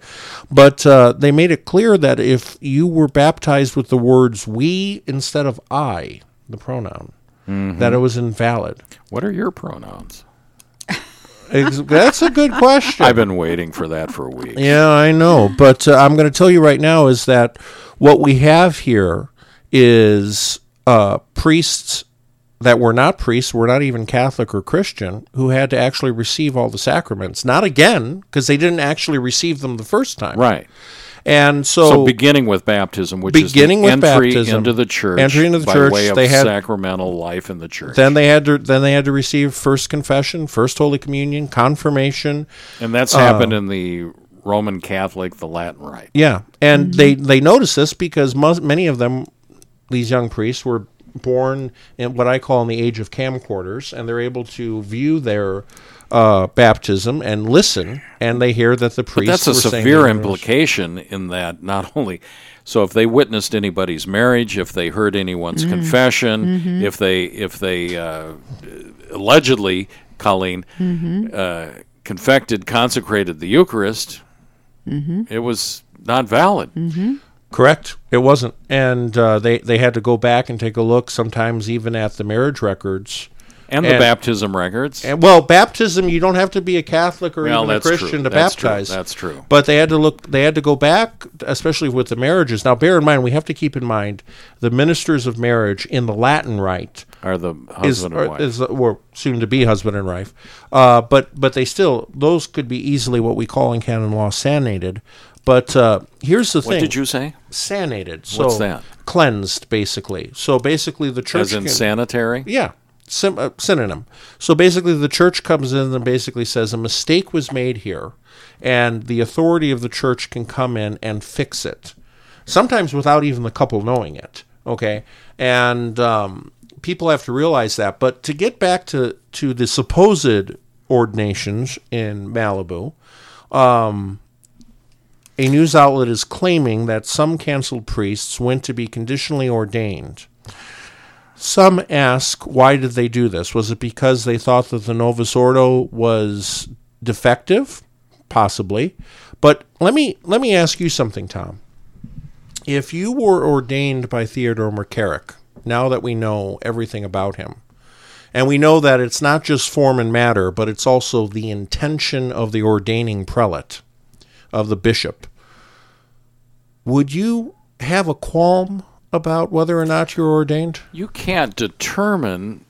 but uh, they made it clear that if you were baptized with the words "we" instead of "I," the pronoun, mm-hmm. that it was invalid. What are your pronouns? That's a good question. I've been waiting for that for a week. Yeah, I know. But uh, I'm going to tell you right now is that what we have here is uh, priests that were not priests, were not even Catholic or Christian, who had to actually receive all the sacraments. Not again, because they didn't actually receive them the first time. Right. And so, So beginning with baptism, which Beginning is with the entry baptism, into the church, entry into the by church, way of they had- sacramental life in the church, then they had to then they had to receive first confession, first Holy Communion, confirmation. and that's happened uh, in the Roman Catholic, the Latin Rite. Yeah, and mm-hmm. they they noticed this because most, many of them, these young priests, were born in what I call in the age of camcorders, and they're able to view their uh, baptism and listen, and they hear that the But that's a were severe implication in that not only so if they witnessed anybody's marriage, if they heard anyone's confession, if they if they uh, allegedly, Colleen, uh, confected, consecrated the Eucharist, it was not valid. Correct. It wasn't, and uh, they they had to go back and take a look. Sometimes even at the marriage records. And the baptism records. And well, baptism you don't have to be a Catholic or well, even a Christian true. to that's baptize. True. That's true. But they had to look. They had to go back, especially with the marriages. Now, bear in mind, we have to keep in mind the ministers of marriage in the Latin Rite Are the is husband or, and wife. is or soon to be husband and wife. Uh, but but they still those could be easily what we call in canon law sanated. But uh, here's the what thing: What did you say? sanated? So What's that? Cleansed, basically. So basically, the church As in can- sanitary? yeah, uh, synonym. So basically, the church comes in and basically says a mistake was made here, and the authority of the church can come in and fix it. Sometimes without even the couple knowing it. Okay, and um, people have to realize that. But to get back to to the supposed ordinations in Malibu. Um, a news outlet is claiming that some canceled priests went to be conditionally ordained. Some ask, why did they do this? Was it because they thought that the Novus Ordo was defective? Possibly. But let me let me ask you something, Tom. If you were ordained by Theodore McCarrick, now that we know everything about him, and we know that it's not just form and matter, but it's also the intention of the ordaining prelate, of the bishop, would you have a qualm about whether or not you're ordained? You can't determine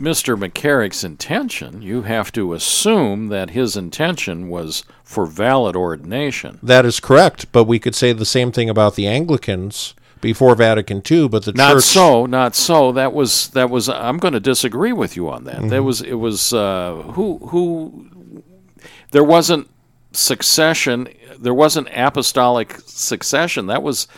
Mr. McCarrick's intention. You have to assume that his intention was for valid ordination. That is correct, but we could say the same thing about the Anglicans before Vatican II, but the Not church so, not so. That was that was. I'm going to disagree with you on that. Mm-hmm. That was it was uh, who who. There wasn't succession. There wasn't apostolic succession. That was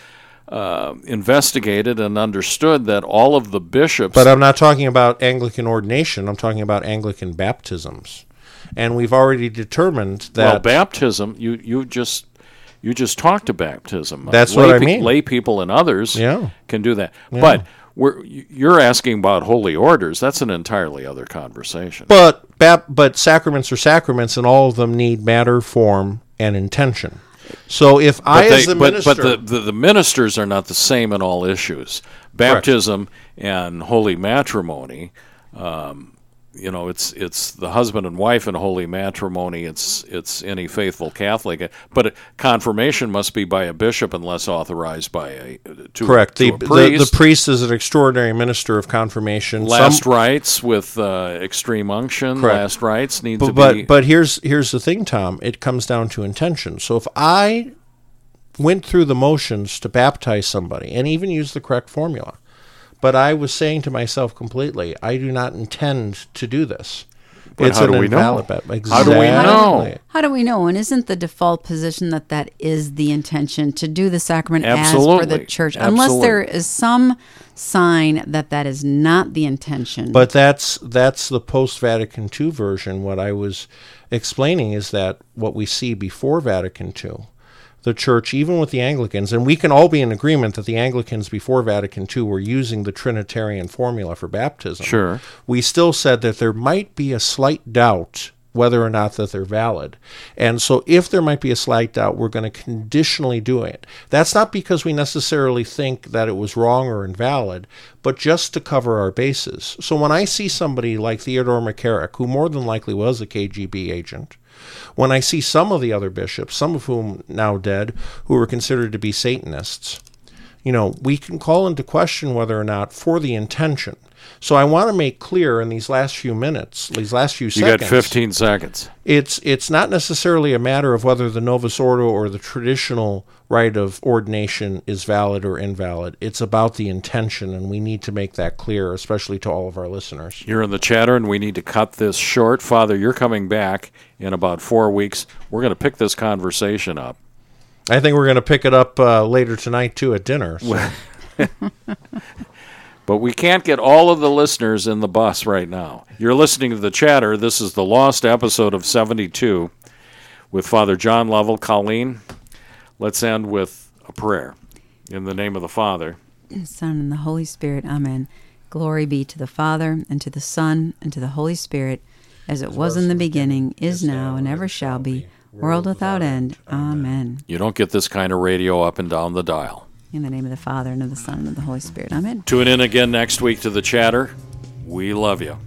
uh, investigated and understood that all of the bishops. But I'm not talking about Anglican ordination. I'm talking about Anglican baptisms. And we've already determined that well, baptism. You you just you just talked to baptism. That's lay what I pe- mean. Lay people and others Yeah. can do that. But we're, you're asking about holy orders. That's an entirely other conversation. but but sacraments are sacraments and all of them need matter, form, and intention. So if I But, as the but, minister but the, the, the ministers are not the same in all issues. Baptism and holy matrimony, um, you know, it's it's the husband and wife in holy matrimony. It's it's any faithful Catholic, but confirmation must be by a bishop unless authorized by a to, correct to the, a the priest. the priest is an extraordinary minister of confirmation. last Some- rites with uh, extreme unction. Correct. Last rites need to but be. but here's here's the thing, Tom. It comes down to intention. So if I went through the motions to baptize somebody and even use the correct formula, but I was saying to myself completely, I do not intend to do this. But it's how an do we know? invalid bap- How do we know? How do we know? And isn't the default position that that is the intention to do the sacrament as for the church, unless there is some sign that that is not the intention? But that's that's the post Vatican II version. What I was explaining is that what we see before Vatican II, the church, even with the Anglicans, and we can all be in agreement that the Anglicans before Vatican II were using the Trinitarian formula for baptism. Sure. We still said that there might be a slight doubt whether or not that they're valid. And so if there might be a slight doubt, we're going to conditionally do it. That's not because we necessarily think that it was wrong or invalid, but just to cover our bases. So when I see somebody like Theodore McCarrick, who more than likely was a KGB agent, when I see some of the other bishops, some of whom now dead, who were considered to be Satanists, you know, we can call into question whether or not for the intention. So I want to make clear in these last few minutes, these last few You seconds. You got 15 seconds. It's it's not necessarily a matter of whether the Novus Ordo or the traditional rite of ordination is valid or invalid. It's about the intention, and we need to make that clear, especially to all of our listeners. You're in the chatter, and we need to cut this short. Father, you're coming back in about four weeks. We're going to pick this conversation up. I think we're going to pick it up uh, later tonight too at dinner. so- But we can't get all of the listeners in the bus right now. You're listening to the chatter. This is the lost episode of 72 with Father John Lovell. Colleen, let's end with a prayer. In the name of the Father, the Son, and the Holy Spirit. Amen. Glory be to the Father, and to the Son, and to the Holy Spirit, as it was in the beginning, is now, and ever shall be, world without end. Amen. you don't get this kind of radio up and down the dial. In the name of the Father, and of the Son, and of the Holy Spirit. Amen. Tune in again next week to the chatter. We love you.